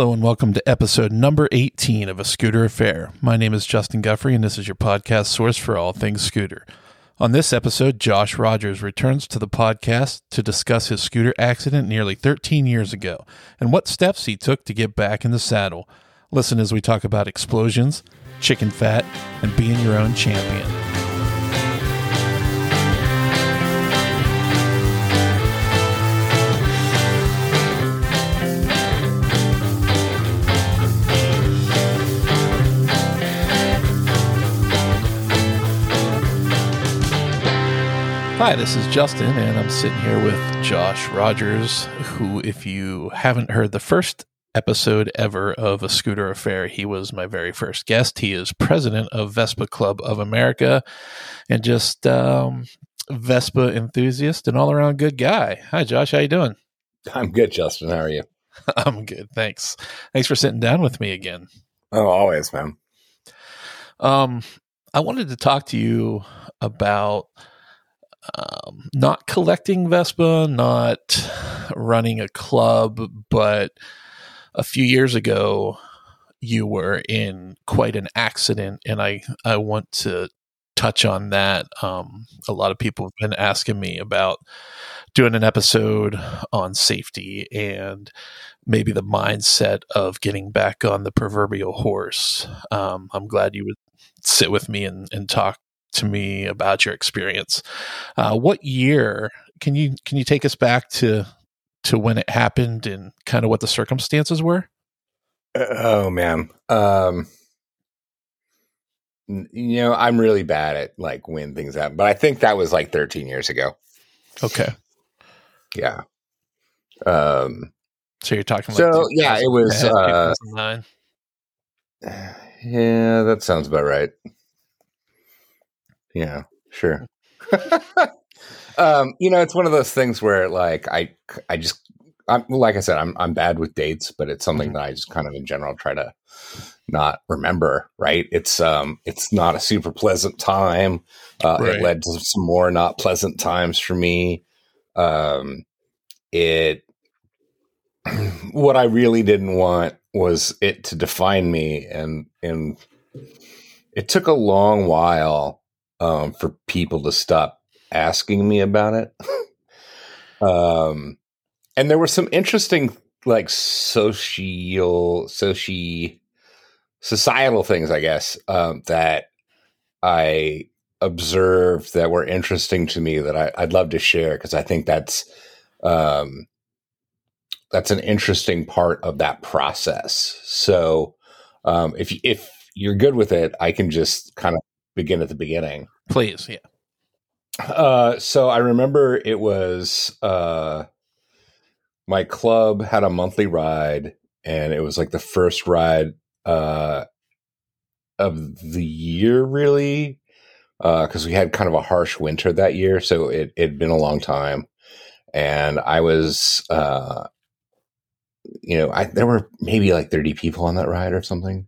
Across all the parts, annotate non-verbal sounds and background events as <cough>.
Hello and welcome to episode number 18 of A Scooter Affair. My name is Justin Guffrey and this is your podcast source for all things scooter. On this episode, Josh Rogers returns to the podcast to discuss his scooter accident nearly 13 years ago and what steps he took to get back in the saddle. Listen as we talk about explosions, chicken fat, and being your own champion. Hi, this is Justin, and I'm sitting here with Josh Rogers, who, if you haven't heard the first episode ever of A Scooter Affair, he was my very first guest. He is president of Vespa Club of America and just um, Vespa enthusiast and all around good guy. Hi, Josh. How you doing? I'm good, Justin. How are you? <laughs> I'm good. Thanks. Thanks for sitting down with me again. Oh, always, man. Um, I wanted to talk to you about um, not collecting Vespa, not running a club, but a few years ago you were in quite an accident, and I I want to touch on that. Um, a lot of people have been asking me about doing an episode on safety and maybe the mindset of getting back on the proverbial horse. Um, I'm glad you would sit with me and, and talk to me about your experience. Uh, what year can you can you take us back to to when it happened and kind of what the circumstances were? Uh, oh man, um, you know I'm really bad at like when things happen, but I think that was like 13 years ago. Okay. Yeah. Um. So you're talking. So yeah, it was. Uh, <sighs> yeah, that sounds about right. Yeah, sure. <laughs> um, you know, it's one of those things where like I I just I'm like I said, I'm I'm bad with dates, but it's something mm-hmm. that I just kind of in general try to not remember, right? It's um it's not a super pleasant time. Uh, right. it led to some more not pleasant times for me. Um it <clears throat> what I really didn't want was it to define me and and it took a long while um, for people to stop asking me about it. <laughs> um, and there were some interesting, like social, soci, societal things, I guess, um, that I observed that were interesting to me that I, would love to share because I think that's um, that's an interesting part of that process. So um, if if you're good with it, I can just kind of begin at the beginning. Please, yeah. Uh, so I remember it was uh, my club had a monthly ride, and it was like the first ride uh, of the year, really, because uh, we had kind of a harsh winter that year, so it had been a long time, and I was, uh, you know, I there were maybe like thirty people on that ride or something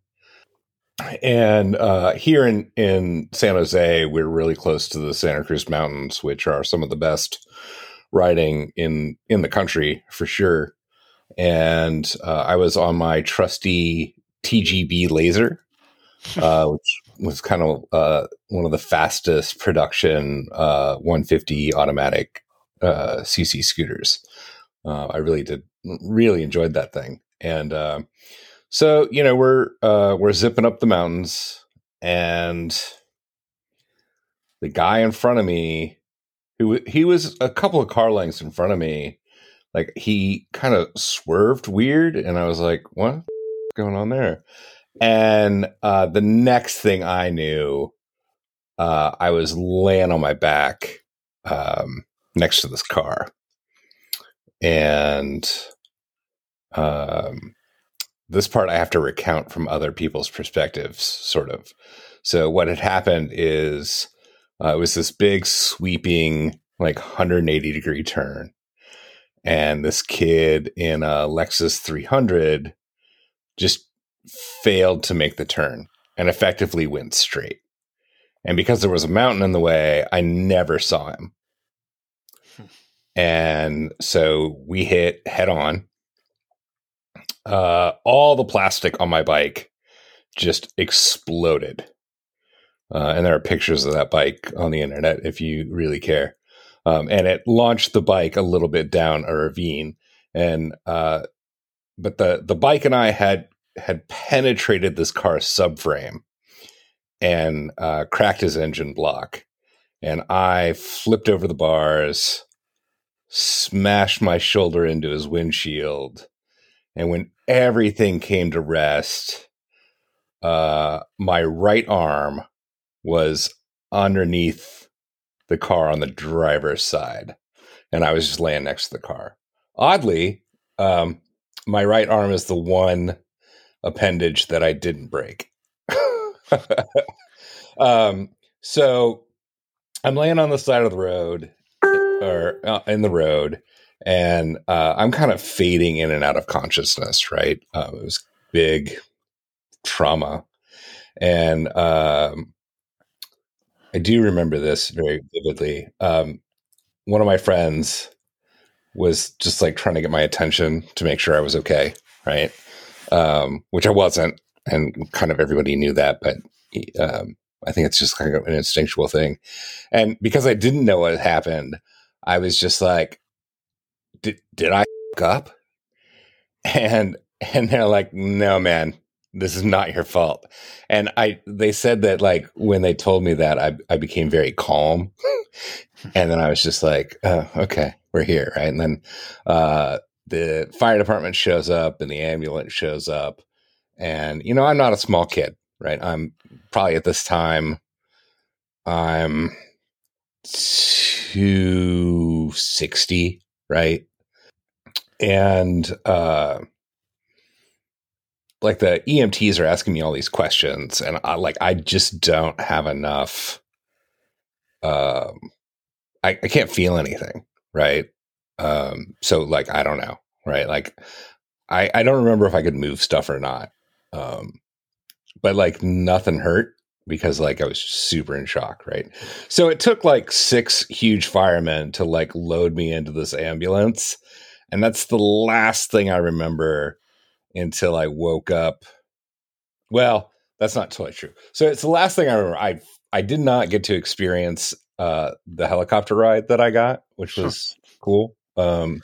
and uh, here in in San Jose, we're really close to the Santa Cruz Mountains, which are some of the best riding in in the country for sure. And uh, I was on my trusty TGB Laser, uh, <laughs> which was kind of uh, one of the fastest production uh, 150 automatic CC uh, scooters. I really did really enjoyed that thing, and so you know we're uh, we're zipping up the mountains, and the guy in front of me, who he was a couple of car lengths in front of me, like he kind of swerved weird, and I was like, "What going on there?" And uh, the next thing I knew, uh, I was laying on my back um, next to this car, and um, this part I have to recount from other people's perspectives, sort of. So what had happened is uh, it was this big sweeping, like 180 degree turn, and this kid in a Lexus 300 just failed to make the turn and effectively went straight. And because there was a mountain in the way, I never saw him. Hmm. And so we hit head on uh, all the plastic on my bike just exploded. Uh, and there are pictures of that bike on the internet if you really care. Um, and it launched the bike a little bit down a ravine, and uh, but the the bike and I had had penetrated this car's subframe and uh, cracked his engine block, and I flipped over the bars, smashed my shoulder into his windshield, and when everything came to rest, uh, my right arm was underneath the car on the driver's side, and I was just laying next to the car. Oddly, um, my right arm is the one appendage that I didn't break. <laughs> um, so I'm laying on the side of the road or uh, in the road, and uh, I'm kind of fading in and out of consciousness. Right, uh, it was big trauma, and um, I do remember this very vividly. Um, one of my friends was just like trying to get my attention to make sure I was okay, right? Um, which I wasn't, and kind of everybody knew that, but um, I think it's just kind of an instinctual thing. And because I didn't know what happened, I was just like, "Did did I up?" And and they're like, "No, man, this is not your fault." And I they said that like when they told me that, I I became very calm, <laughs> and then I was just like, "Oh, okay." we're here, right? And then uh, the fire department shows up and the ambulance shows up. And, you know, I'm not a small kid, right? I'm probably at this time, I'm 260, right? And, uh, like the EMTs are asking me all these questions, and I like I just don't have enough. Um, I, I can't feel anything, right? Um, so like I don't know, right? Like I I don't remember if I could move stuff or not. Um, but like nothing hurt because like I was super in shock, right? So it took like six huge firemen to like load me into this ambulance. And that's the last thing I remember until I woke up. Well, that's not totally true. So it's the last thing I remember. I I did not get to experience uh, the helicopter ride that I got, which was cool. Um,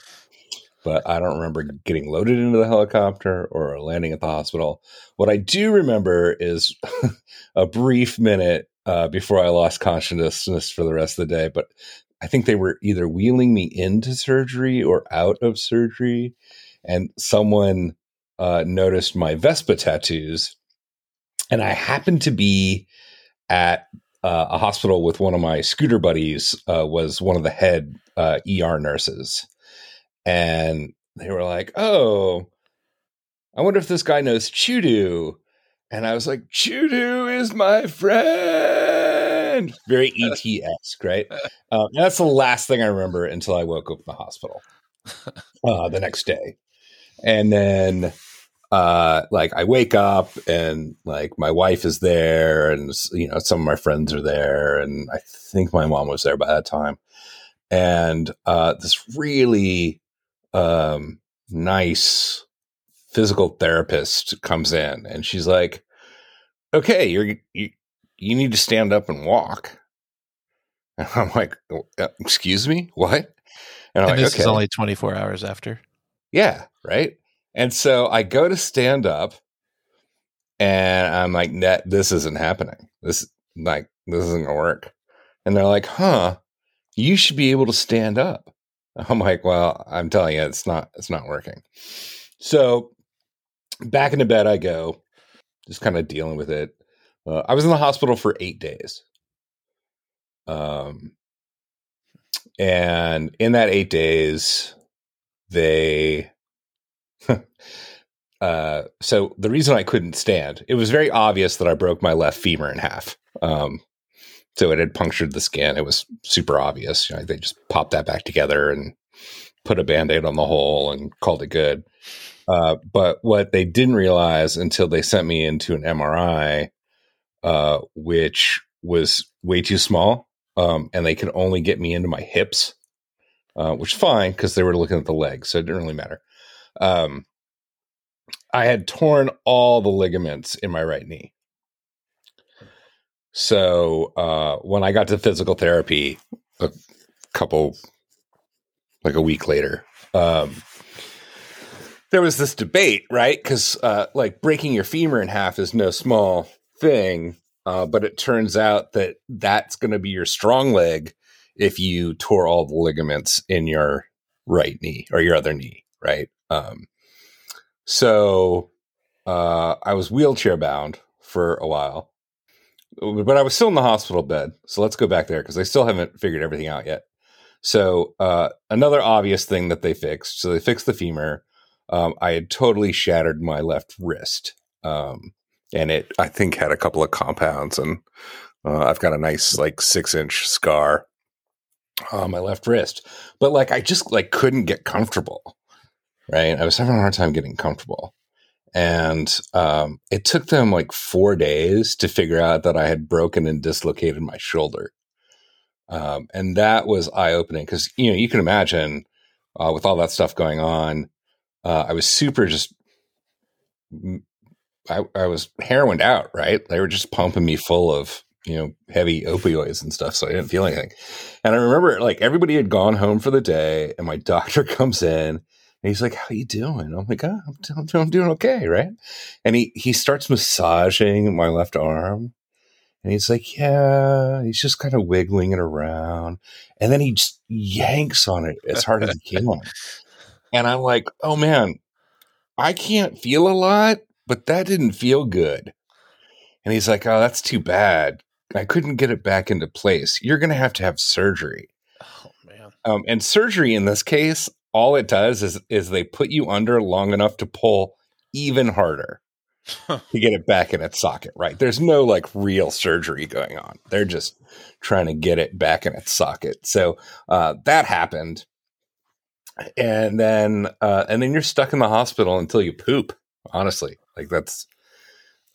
but I don't remember getting loaded into the helicopter or landing at the hospital. What I do remember is <laughs> a brief minute uh, before I lost consciousness for the rest of the day. But I think they were either wheeling me into surgery or out of surgery, and someone uh, noticed my Vespa tattoos, and I happened to be at uh, a hospital with one of my scooter buddies uh, was one of the head uh, ER nurses, and they were like, "Oh, I wonder if this guy knows Chudu." And I was like, "Chudu is my friend." Very ET esque, right? <laughs> Uh, that's the last thing I remember until I woke up in the hospital uh, the next day, and then uh like i wake up and like my wife is there and you know some of my friends are there and i think my mom was there by that time and uh this really um nice physical therapist comes in and she's like okay you're you, you need to stand up and walk <laughs> and i'm like uh, excuse me what and, and like, this okay. is only 24 hours after yeah right and so I go to stand up and I'm like, "Net, this isn't happening. This like this isn't gonna work. And they're like, huh, you should be able to stand up. <laughs> I'm like, well, I'm telling you, it's not it's not working. So back into bed I go, just kind of dealing with it. Uh, I was in the hospital for eight days. Um, and in that eight days, they <laughs> uh, so the reason I couldn't stand, it was very obvious that I broke my left femur in half. Um, so it had punctured the skin. It was super obvious. You know, they just popped that back together and put a band-aid on the hole and called it good. Uh, but what they didn't realize until they sent me into an MRI, uh, which was way too small, um, and they could only get me into my hips, uh, which is fine because they were looking at the legs, so it didn't really matter. Um, I had torn all the ligaments in my right knee. So uh, when I got to physical therapy a couple, like a week later, um, there was this debate, right? Because uh, like breaking your femur in half is no small thing, uh, but it turns out that that's going to be your strong leg if you tore all the ligaments in your right knee or your other knee, right? Um, so uh, I was wheelchair bound for a while, but I was still in the hospital bed. So let's go back there because they still haven't figured everything out yet. So uh, another obvious thing that they fixed. So they fixed the femur. Um, I had totally shattered my left wrist, um, and it I think had a couple of compounds, and uh, I've got a nice like six inch scar on my left wrist. But like I just like couldn't get comfortable. Right, I was having a hard time getting comfortable and um, it took them like four days to figure out that I had broken and dislocated my shoulder. Um, and that was eye opening because you know you can imagine uh, with all that stuff going on, uh, I was super just. I, I was heroined out, right? They were just pumping me full of you know heavy opioids and stuff, so I didn't feel anything. And I remember like everybody had gone home for the day, and my <laughs> doctor comes in and he's like, "How you doing?" I'm like, oh, I'm, I'm doing okay, right?" And he he starts massaging my left arm, and he's like, "Yeah." He's just kind of wiggling it around, and then he just yanks on it as hard as he can. <laughs> And I'm like, "Oh man, I can't feel a lot, but that didn't feel good." And he's like, "Oh, that's too bad. I couldn't get it back into place. You're going to have to have surgery." Oh man. Um, and surgery in this case, all it does is is they put you under long enough to pull even harder <laughs> to get it back in its socket, right? There's no like real surgery going on. They're just trying to get it back in its socket. So uh, that happened, and then uh, and then you're stuck in the hospital until you poop. Honestly, like that's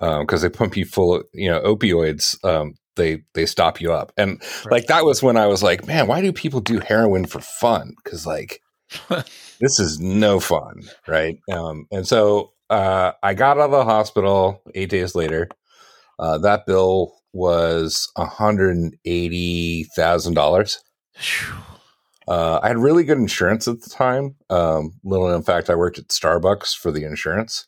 because um, they pump you full of you know opioids. Um, they they stop you up, and right. like that was when I was like, man, why do people do heroin for fun? Because like <laughs> this is no fun, right? Um, and so uh, I got out of the hospital eight days later. Uh, that bill was $180,000. Uh, I had really good insurance at the time. Um, little in fact, I worked at Starbucks for the insurance.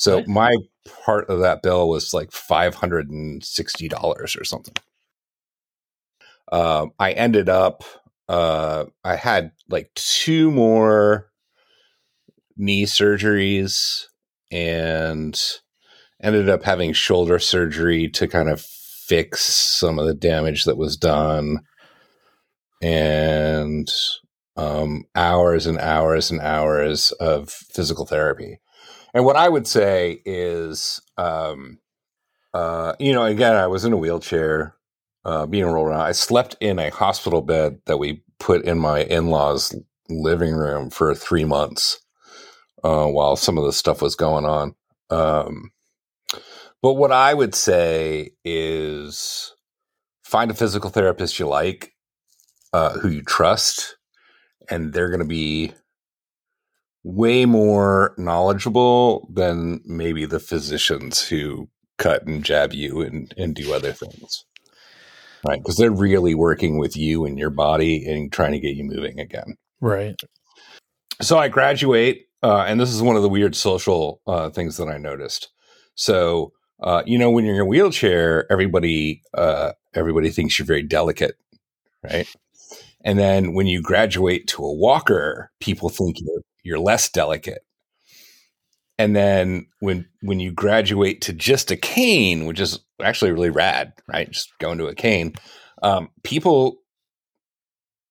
So right. my part of that bill was like $560 or something. Um, I ended up uh, I had like two more knee surgeries and ended up having shoulder surgery to kind of fix some of the damage that was done and um, hours and hours and hours of physical therapy. And what I would say is, um, uh, you know, again, I was in a wheelchair uh, being rolled around. I slept in a hospital bed that we put in my in laws' living room for three months uh, while some of the stuff was going on. Um, but what I would say is find a physical therapist you like, uh, who you trust, and they're going to be way more knowledgeable than maybe the physicians who cut and jab you and, and do other things right? Because they're really working with you and your body and trying to get you moving again. Right. So I graduate, uh, and this is one of the weird social uh, things that I noticed. So, uh, you know, when you're in a wheelchair, everybody uh, everybody thinks you're very delicate, right? And then when you graduate to a walker, people think you're you're less delicate. And then when when you graduate to just a cane which is actually really rad right? Just going to a cane um, people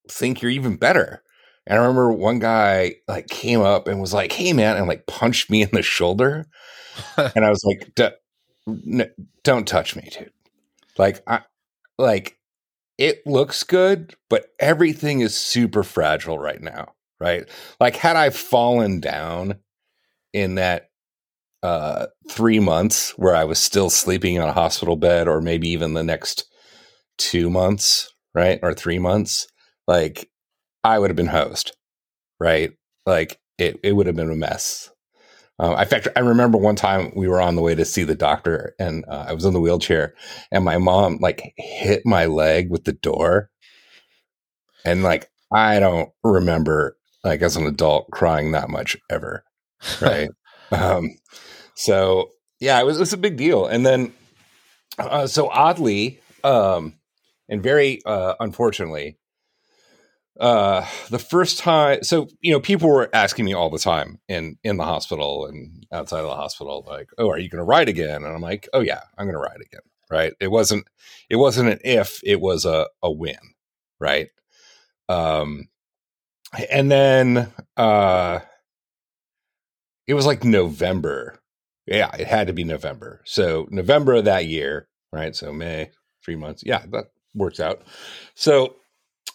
think you're even better. And i remember one guy like came up and was like hey man and like punched me in the shoulder. <laughs> And i was like don't touch me dude. Like i like it looks good but everything is super fragile right now right like had i fallen down in that uh, three months where I was still sleeping on a hospital bed, or maybe even the next two months, right? Or three months, like I would have been host, right? Like it, it would have been a mess. Uh, in fact, I remember one time we were on the way to see the doctor, and uh, I was in the wheelchair, and my mom like hit my leg with the door, and like I don't remember like as an adult crying that much ever, <laughs> right? um, so yeah, it was, it was a big deal, and then uh, so oddly, um, and very uh, unfortunately, uh, the first time, so you know, people were asking me all the time in in the hospital and outside of the hospital, like, "Oh, are you going to ride again?" And I'm like, "Oh yeah, I'm going to ride again." Right? It wasn't it wasn't an if, it was a a win, right? Um, and then uh, it was like November. Yeah, it had to be November. So November of that year, right? So May, three months. Yeah, that works out. So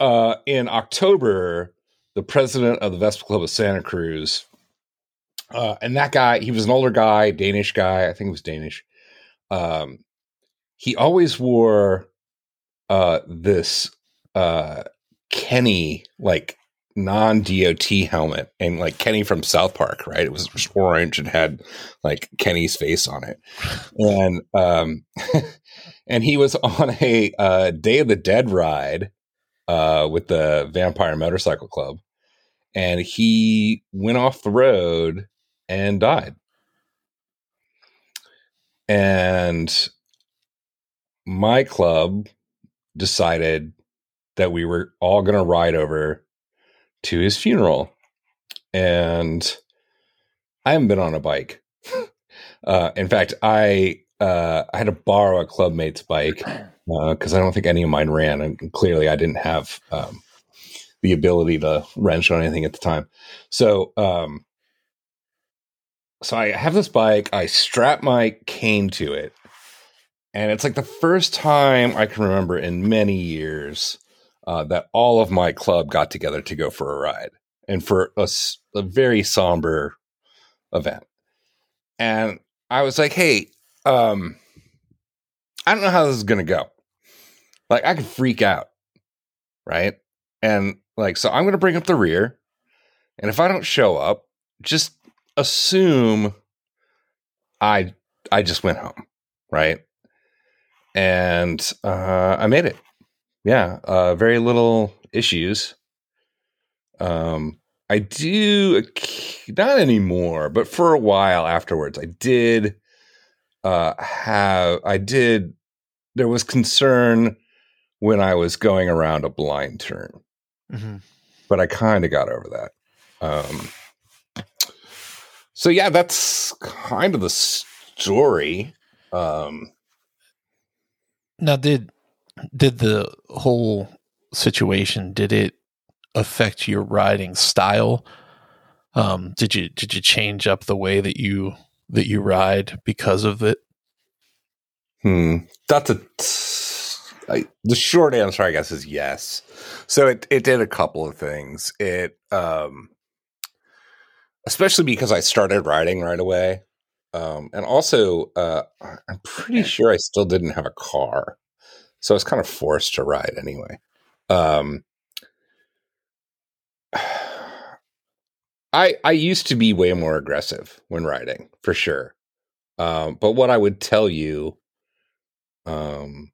uh, in October, the president of the Vespa Club of Santa Cruz, uh, and that guy, he was an older guy, Danish guy. I think he was Danish. Um, he always wore uh, this uh, Kenny like non DOT helmet and like Kenny from South Park, right? It was orange and had like Kenny's face on it. And um <laughs> and he was on a uh, Day of the Dead ride uh with the Vampire Motorcycle Club and he went off the road and died. And my club decided that we were all going to ride over to his funeral. And I haven't been on a bike. <laughs> uh, in fact, I uh, I had to borrow a clubmate's bike because <clears throat> uh, I don't think any of mine ran, and clearly I didn't have um, the ability to wrench on anything at the time. So, um, so I have this bike. I strap my cane to it, and it's like the first time I can remember in many years uh, that all of my club got together to go for a ride and for a, a very somber event. And I was like, hey, um, I don't know how this is going to go. Like, I could freak out. Right. And like, so I'm going to bring up the rear. And if I don't show up, just assume I I just went home, right? And uh, I made it yeah, uh, very little issues. Um, I do not anymore, but for a while afterwards, I did uh, have. I did. There was concern when I was going around a blind turn, mm-hmm. but I kind of got over that. Um, so yeah, that's kind of the story. Um, now, did did the whole situation did it affect your riding style? Um, did you did you change up the way that you that you ride because of it? Hmm. That's a I, the short answer, I guess, is yes. So it it did a couple of things. It um, especially because I started riding right away, um, and also uh, I'm pretty sure I still didn't have a car so I was kind of forced to ride anyway. Um, <sighs> I I used to be way more aggressive when riding for sure, um, but what I would tell you, um,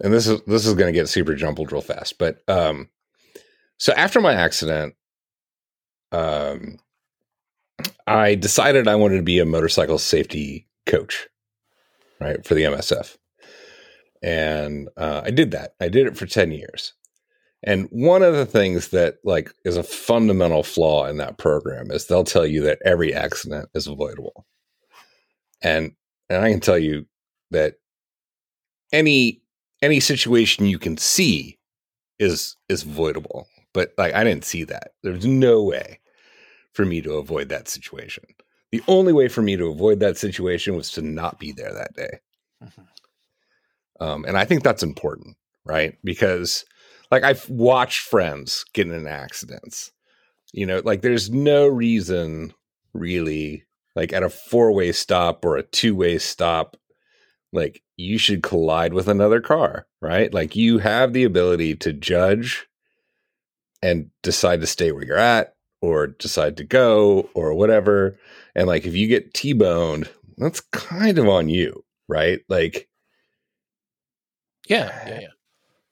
and this is this is going to get super jumbled real fast, but um, so after my accident, um, I decided I wanted to be a motorcycle safety coach, right, for the MSF and uh, I did that. I did it for ten years. And one of the things that like is a fundamental flaw in that program is they'll tell you that every accident is avoidable. And and I can tell you that any any situation you can see is is avoidable. But like I didn't see that. There's no way for me to avoid that situation. The only way for me to avoid that situation was to not be there that day. Mm-hmm. Um, and I think that's important, right? Because like I've watched friends get in accidents. You know, like there's no reason really like at a four-way stop or a two-way stop like you should collide with another car, right? Like you have the ability to judge and decide to stay where you're at or decide to go or whatever. And like if you get T-boned, that's kind of on you, right? Like yeah, yeah, yeah.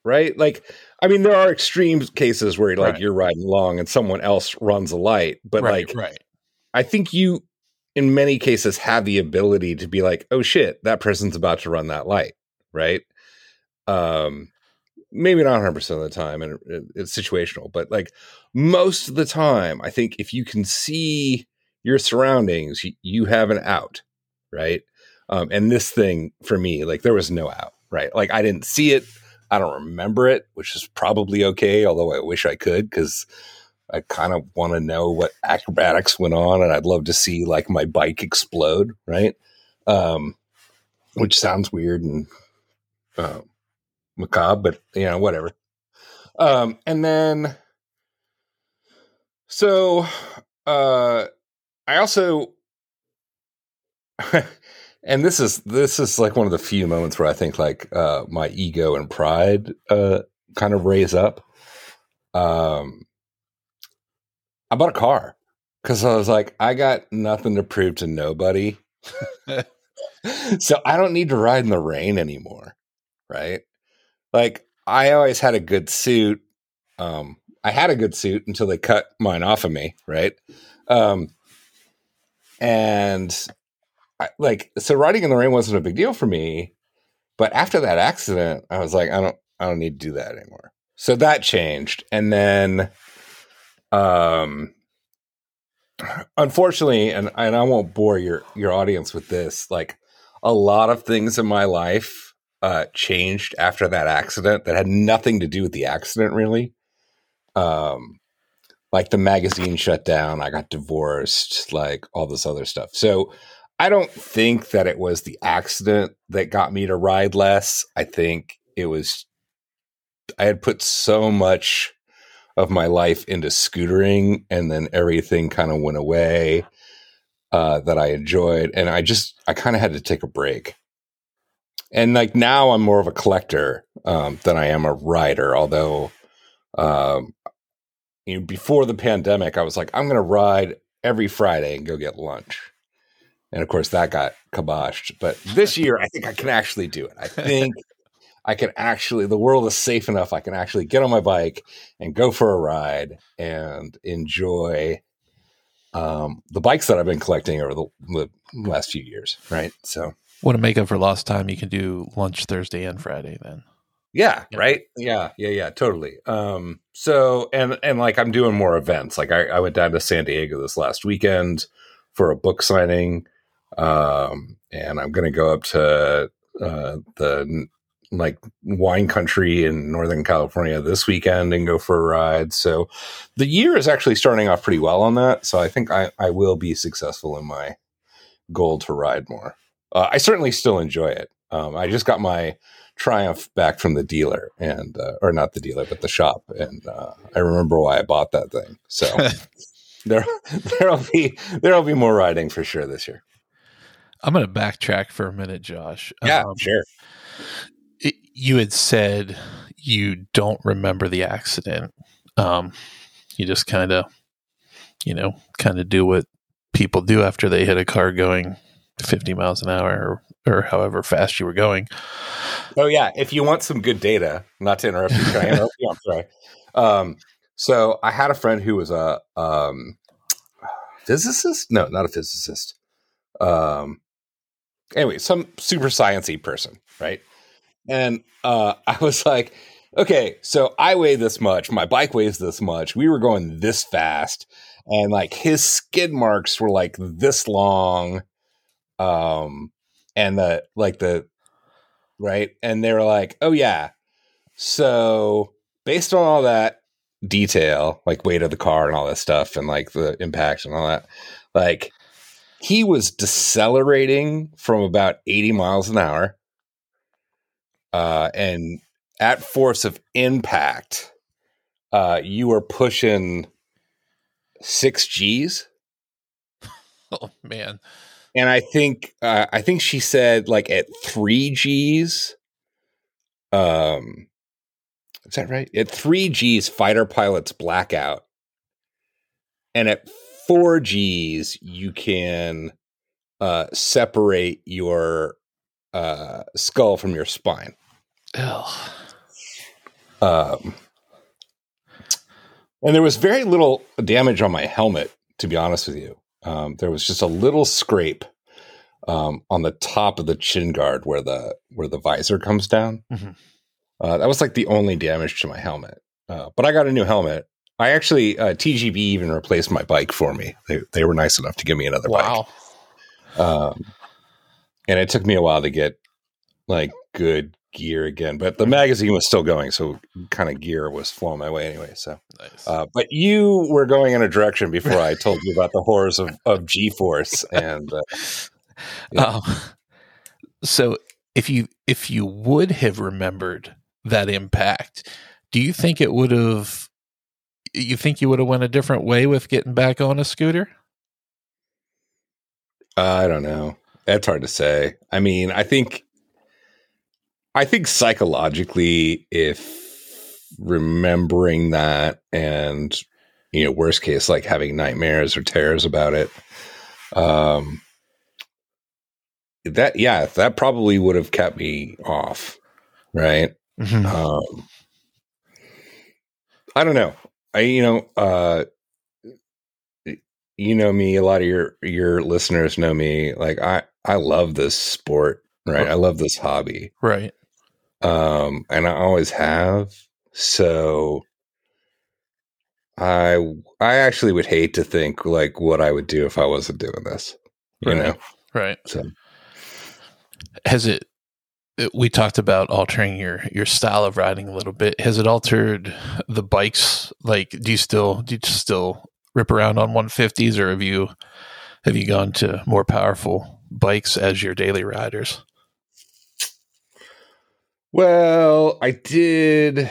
Right? Like I mean there are extreme cases where like right. you're riding along and someone else runs a light, but right, like right. I think you in many cases have the ability to be like, "Oh shit, that person's about to run that light." Right? Um maybe not 100% of the time and it's situational but like most of the time i think if you can see your surroundings you, you have an out right um, and this thing for me like there was no out right? Like i didn't see it. I don't remember it which is probably okay although i wish i could because i kind of want to know what acrobatics went on and i'd love to see like my bike explode right? Um, which sounds weird and um, macabre, but you know, whatever. Um, and then, so, uh, I also, <laughs> and this is this is like one of the few moments where I think like uh, my ego and pride uh, kind of raise up. Um, I bought a car because I was like, I got nothing to prove to nobody. <laughs> so I don't need to ride in the rain anymore. Right like I always had a good suit. Um, I had a good suit until they cut mine off of me, right? Um, and I, like so, riding in the rain wasn't a big deal for me. But after that accident, I was like, I don't, I don't need to do that anymore. So that changed, and then, um, unfortunately, and and I won't bore your your audience with this. Like a lot of things in my life uh, changed after that accident that had nothing to do with the accident, really. Um, like the magazine shut down, I got divorced, like all this other stuff. So I don't think that it was the accident that got me to ride less. I think it was, I had put so much of my life into scootering and then everything kind of went away uh, that I enjoyed. And I just, I kind of had to take a break and like now I'm more of a collector um, than I am a rider. Although, um, you know, before the pandemic, I was like, I'm going to ride every Friday and go get lunch, and of course that got kiboshed. But this <laughs> year, I think I can actually do it. I think I can actually. The world is safe enough. I can actually get on my bike and go for a ride and enjoy um, the bikes that I've been collecting over the, the last few years. Right, so want to make up for lost time, you can do lunch Thursday and Friday then. Yeah, yeah, right. Yeah, yeah, yeah, totally. Um, so and and like I'm doing more events. Like I, I went down to San Diego this last weekend for a book signing, um, and I'm going to go up to uh, the like wine country in Northern California this weekend and go for a ride. So the year is actually starting off pretty well on that. So I think I, I will be successful in my goal to ride more uh, I certainly still enjoy it. Um, I just got my Triumph back from the dealer, and uh, or not the dealer, but the shop, and uh, I remember why I bought that thing. So <laughs> there, <laughs> there'll be there'll be more riding for sure this year. I'm going to backtrack for a minute, Josh. Yeah, um, sure. It, you had said you don't remember the accident. Um, you just kind of, you know, kind of do what people do after they hit a car going 50 miles an hour or, or however fast you were going. Oh yeah, if you want some good data, not to interrupt you, can I interrupt you? I'm sorry. Um, so I had a friend who was a um, physicist. No, not a physicist. Um, anyway, some super sciency person, right? And uh, <laughs> I was like, okay, so I weigh this much, my bike weighs this much. We were going this fast, and like his skid marks were like this long um and the like the right and they were like oh yeah so based on all that detail like weight of the car and all that stuff and like the impact and all that like he was decelerating from about 80 miles an hour uh and at force of impact uh you were pushing 6 g's <laughs> oh man and I think uh, I think she said like at three G's. Um, is that right? At three G's, fighter pilots blackout, and at four G's, you can uh, separate your uh, skull from your spine. Ugh. Um, and there was very little damage on my helmet, to be honest with you. Um, there was just a little scrape um, on the top of the chin guard where the where the visor comes down. Mhm. Uh, that was like the only damage to my helmet. Uh, but I got a new helmet. I actually uh, TGB even replaced my bike for me. They they were nice enough to give me another Wow. bike. Um, and it took me a while to get like good gear again, but the magazine was still going, so kind of gear was flowing my way anyway. So, Nice. uh, but you were going in a direction before I told you about the horrors of, of G Force, and uh, yeah. Um, so if you if you would have remembered that impact, do you think it would have? You think you would have went a different way with getting back on a scooter? I don't know. That's hard to say. I mean, I think, I think psychologically, if remembering that and you know, worst case, like having nightmares or terrors about it, um, that yeah, that probably would have kept me off, right? Mm-hmm. Um, I don't know. I you know, uh, you know me. A lot of your your listeners know me. Like I I love this sport, right? I love this hobby, Right. um, and I always have. So I I actually would hate to think like what I would do if I wasn't doing this. You Right. know, Right. so Has it? We talked about altering your your style of riding a little bit. Has it altered the bikes? Like, do you still do you still rip around on 150s, or have you have you gone to more powerful bikes as your daily riders? Well, I did.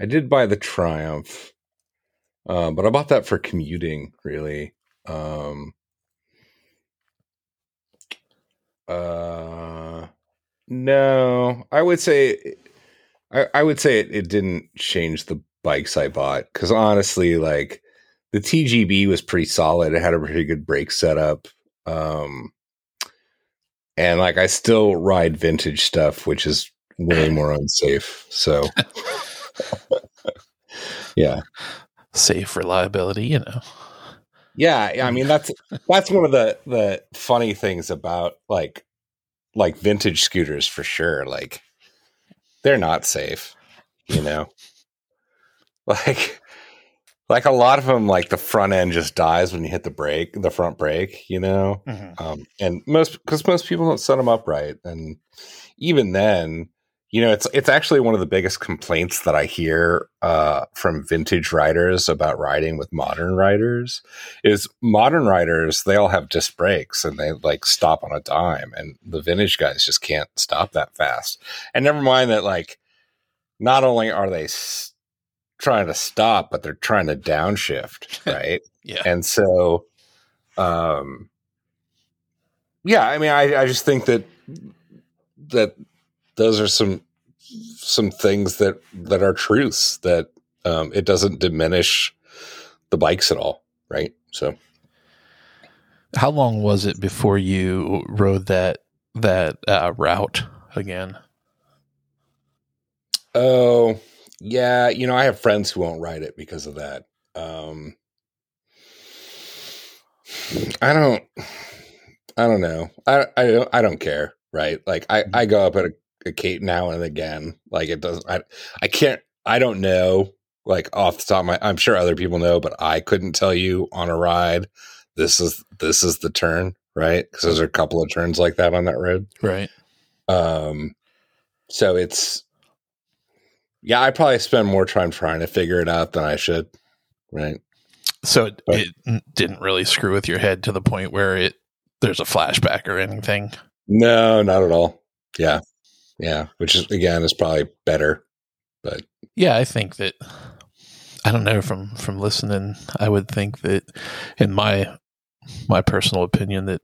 I did buy the Triumph, uh, but I bought that for commuting. Really, um, uh, no, I would say, I, I would say it, it didn't change the bikes I bought because honestly, like the TGB was pretty solid. It had a pretty good brake setup. Um, and like I still ride vintage stuff, which is way <laughs> more unsafe. So, <laughs> <laughs> yeah, Safe reliability, you know. Yeah. I mean that's that's one of the the funny things about like like vintage scooters for sure. Like they're not safe, you know. <laughs> Like like a lot of them, like the front end just dies when you hit the brake, the front brake, you know. um, and most because most people don't set them up right, and even then, you know, it's it's actually one of the biggest complaints that I hear uh, from vintage riders about riding with modern riders is modern riders they all have disc brakes and they like stop on a dime, and the vintage guys just can't stop that fast. And never mind that, like, not only are they s- trying to stop, but they're trying to downshift, <laughs> right? Yeah. and so um yeah i mean i i just think that that those are some some things that that are truths that um it doesn't diminish the bikes at all right? So. How long was it before you rode that that uh, route again? oh yeah you know i have friends who won't ride it because of that. Um i don't i don't know. I i don't i don't care right? Like i i go up at a, cape now and again like it doesn't i i can't i don't know like off the top of my i'm sure other people know but i couldn't tell you on a ride this is this is the turn right because there's a couple of turns like that on that road Right. um, so it's yeah, I probably spend more time trying to figure it out than I should. Right. So it, But- it didn't really screw with your head to the point where it there's a flashback or anything. No, not at all. Yeah. Yeah. Which is again is probably better. But Yeah, I think that I don't know from from listening, I would think that in my my personal opinion that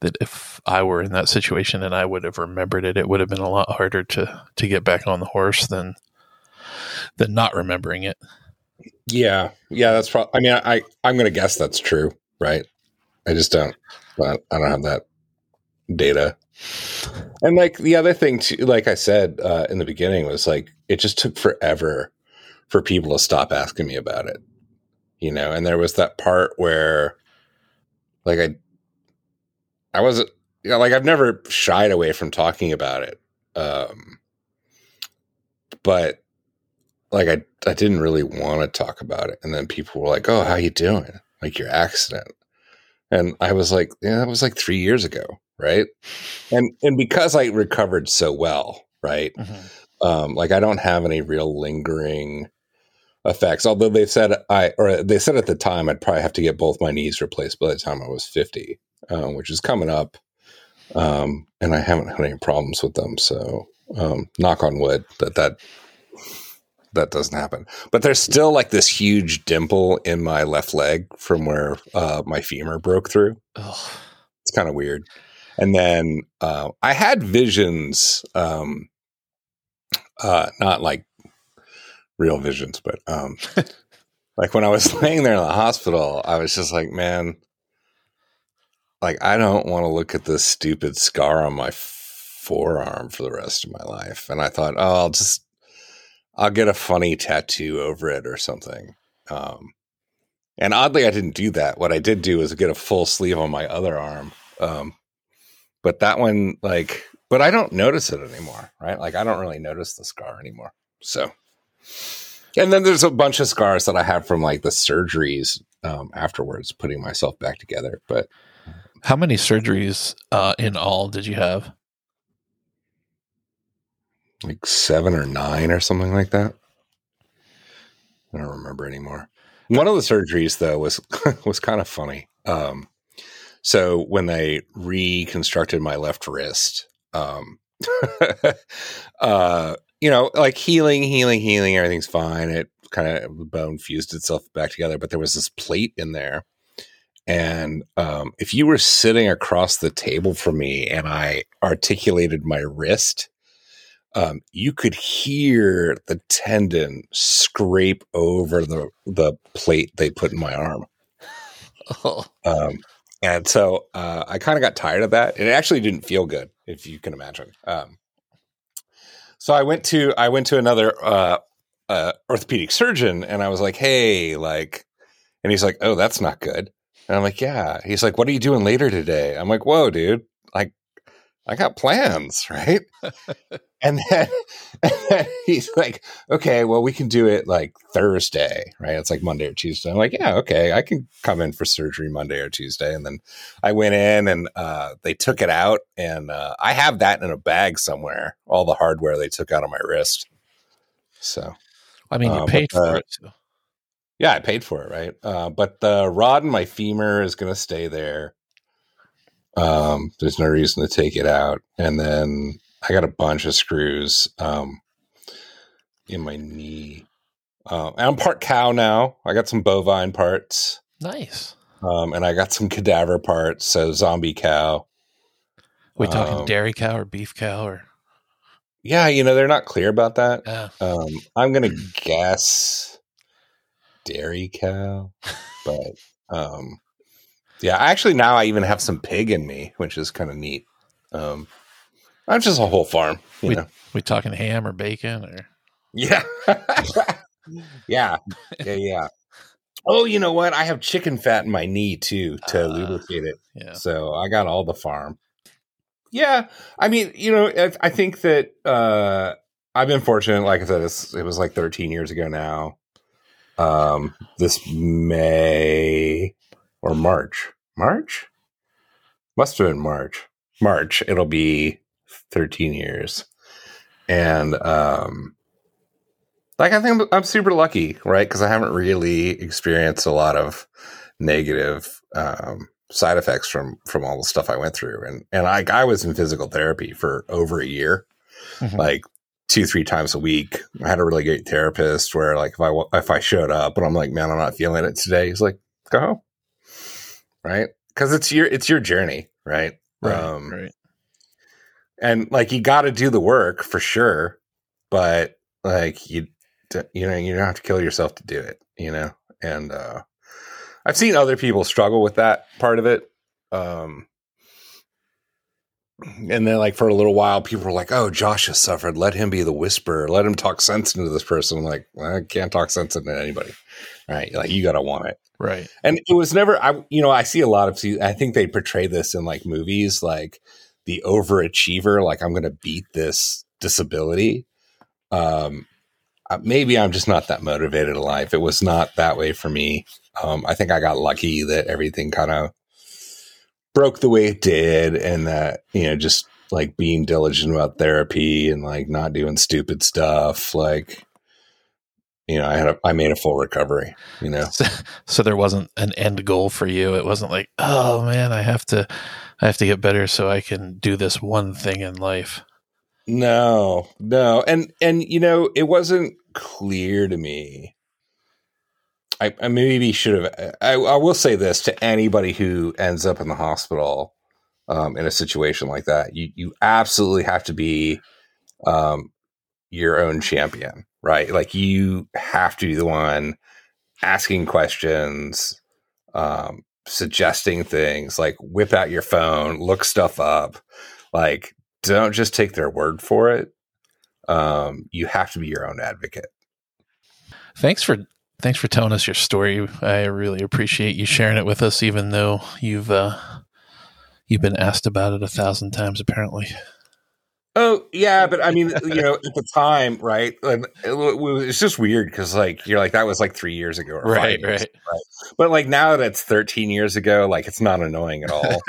that if I were in that situation and I would have remembered it, it would have been a lot harder to to get back on the horse than than not remembering it. Yeah, yeah, that's probably. I mean, I I'm going to guess that's true, right? I just don't. I don't have that data. And like the other thing, too, like I said uh, in the beginning, was like it just took forever for people to stop asking me about it, you know. And there was that part where, like, I, I wasn't, you know, like I've never shied away from talking about it, um, but like I, I didn't really want to talk about it. And then people were like, "Oh, how you doing? Like your accident?" And I was like, "Yeah, that was like three years ago." Right? And and because I recovered so well, right? Mm-hmm. Um, like I don't have any real lingering effects. Although they said I or they said at the time I'd probably have to get both my knees replaced by the time I was fifty, um, which is coming up. Um, and I haven't had any problems with them. So um, knock on wood that that that doesn't happen. But there's still like this huge dimple in my left leg from where uh, my femur broke through. Ugh. It's kind of weird. And then uh, I had visions, um, uh, not like real visions, but um, like when I was <laughs> laying there in the hospital, I was just like, man, like I don't want to look at this stupid scar on my forearm for the rest of my life. And I thought, oh, I'll just, I'll get a funny tattoo over it or something. Um, and oddly, I didn't do that. What I did do was get a full sleeve on my other arm. Um, but that one like but i don't notice it anymore right? Like i don't really notice the scar anymore. So and then there's a bunch of scars that i have from like the surgeries um, afterwards putting myself back together but how many surgeries uh, in all did you have? Like seven or nine or something like that. I don't remember anymore. One of the surgeries though was <laughs> was kind of funny. Um, so when they reconstructed my left wrist, um, <laughs> uh, you know, like healing, healing, healing, everything's fine. It kind of bone fused itself back together, but there was this plate in there. And um, if you were sitting across the table from me and I articulated my wrist, um, you could hear the tendon scrape over the the plate they put in my arm. <laughs> Oh. Um, and so uh, I kind of got tired of that. And it actually didn't feel good, if you can imagine. Um, so I went to I went to another uh, uh, orthopedic surgeon, and I was like, "Hey, like," and he's like, "Oh, that's not good." And I'm like, "Yeah." He's like, "What are you doing later today?" I'm like, "Whoa, dude! Like, I got plans, <laughs> right?" and, then, <laughs> and then he's like, okay, well, we can do it like Thursday, right? It's like Monday or Tuesday. I'm like, yeah, okay, I can come in for surgery Monday or Tuesday. And then I went in and uh, they took it out, and uh, I have that in a bag somewhere, all the hardware they took out of my wrist. So, I mean, you uh, paid for it. So. Yeah, I paid for it, right? Uh, but the rod in my femur is going to stay there. Um, there's no reason to take it out. And then I got a bunch of screws um, in my knee. Uh, I'm part cow now. I got some bovine parts. Nice. Um, and I got some cadaver parts, so zombie cow. we talking um, dairy cow or beef cow or? Yeah, you know they're not clear about that. Yeah. Um, I'm gonna guess dairy cow, but um, yeah, actually now I even have some pig in me, which is kind of neat. Um, I'm just a whole farm. You we, know. we talking ham or bacon or? Yeah. <laughs> yeah. Yeah. Yeah. Oh, you know what? I have chicken fat in my knee too to uh, lubricate it. Yeah. So I got all the farm. Yeah. I mean, you know, I, I think that uh, I've been fortunate. Like I said, it was like 13 years ago now. Um, this May or March, March must have been March. March. It'll be 13 years. And um like I think I'm, I'm super lucky, right? Cuz I haven't really experienced a lot of negative um side effects from from all the stuff I went through and and I I was in physical therapy for over a year. Mm-hmm. Like two three times a week. I had a really great therapist where like if I if I showed up and I'm like, man, I'm not feeling it today. He's like, go home, right? Because it's your it's your journey, right? Right, um, right and like you got to do the work for sure but like you you know, you don't have to kill yourself to do it, you know? And, uh, I've seen other people struggle with that part of it. Um, and then like for a little while people were like oh josh has suffered. Let him be the whisperer. Let him talk sense into this person. I'm like well, i can't talk sense into anybody. Right? Like you gotta want it. Right. And it was never i you know i see a lot of i think they portray this in like movies like the overachiever like i'm gonna beat this disability. Um uh, maybe i'm just not that motivated in life. It was not that way for me. Um i think i got lucky that everything kind of broke the way it did and that you know just like being diligent about therapy and like not doing stupid stuff like you know i had a, i made a full recovery you know? So, so there wasn't an end goal for you. It wasn't like oh man i have to i have to get better so i can do this one thing in life. No no. And and you know it wasn't clear to me I, I maybe should have. I, I, will say this to anybody who ends up in the hospital um, in a situation like that: you you absolutely have to be um, your own champion, right? Like you have to be the one asking questions, um, suggesting things. Like whip out your phone, look stuff up. Like don't just take their word for it. Um, you have to be your own advocate. Thanks for thanks for telling us your story. I really appreciate you sharing it with us, even though you've uh, you've been asked about it a thousand times, apparently. Oh yeah, but I mean, you know, <laughs> at the time, right? And it's just weird because, like, you're like that was like three years ago, right, years, right? Right. But like now that's 13 years ago, like it's not annoying at all.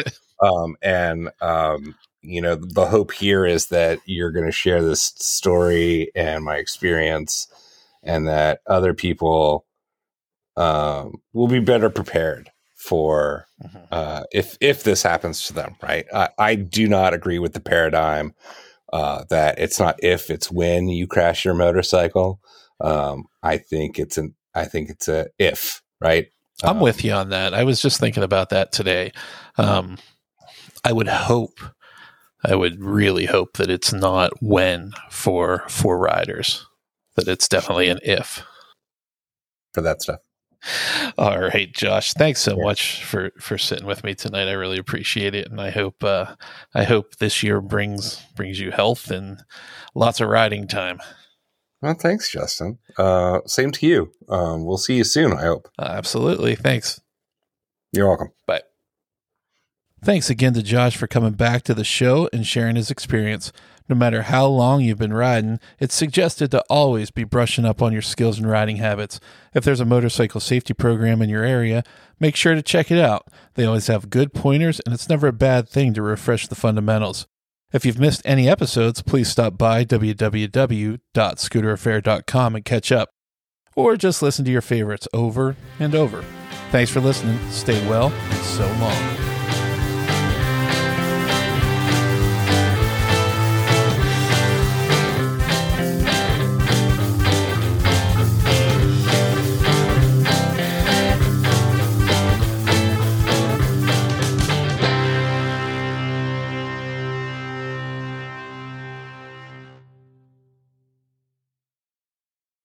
<laughs> um, and um, you know, the hope here is that you're going to share this story and my experience and that other people um, will be better prepared for mm-hmm. uh, if if this happens to them. Right? I, I do not agree with the paradigm uh, that it's not if it's when you crash your motorcycle. Um, I think it's an I think it's a if. Right? I'm um, with you on that. I was just thinking about that today. Um, I would hope. I would really hope that it's not when for for riders that it's definitely an if for that stuff. All right, Josh. Thanks so much for for sitting with me tonight. I really appreciate it, and I hope uh, I hope this year brings brings you health and lots of riding time. Well, thanks, Justin. Uh, same to you. Um, we'll see you soon. I hope. Uh, absolutely. Thanks. You're welcome. Bye. Thanks again to Josh for coming back to the show and sharing his experience. No matter how long you've been riding, it's suggested to always be brushing up on your skills and riding habits. If there's a motorcycle safety program in your area, make sure to check it out. They always have good pointers, and it's never a bad thing to refresh the fundamentals. If you've missed any episodes, please stop by www.scooteraffair.com and catch up, or just listen to your favorites over and over. Thanks for listening. Stay well, and so long.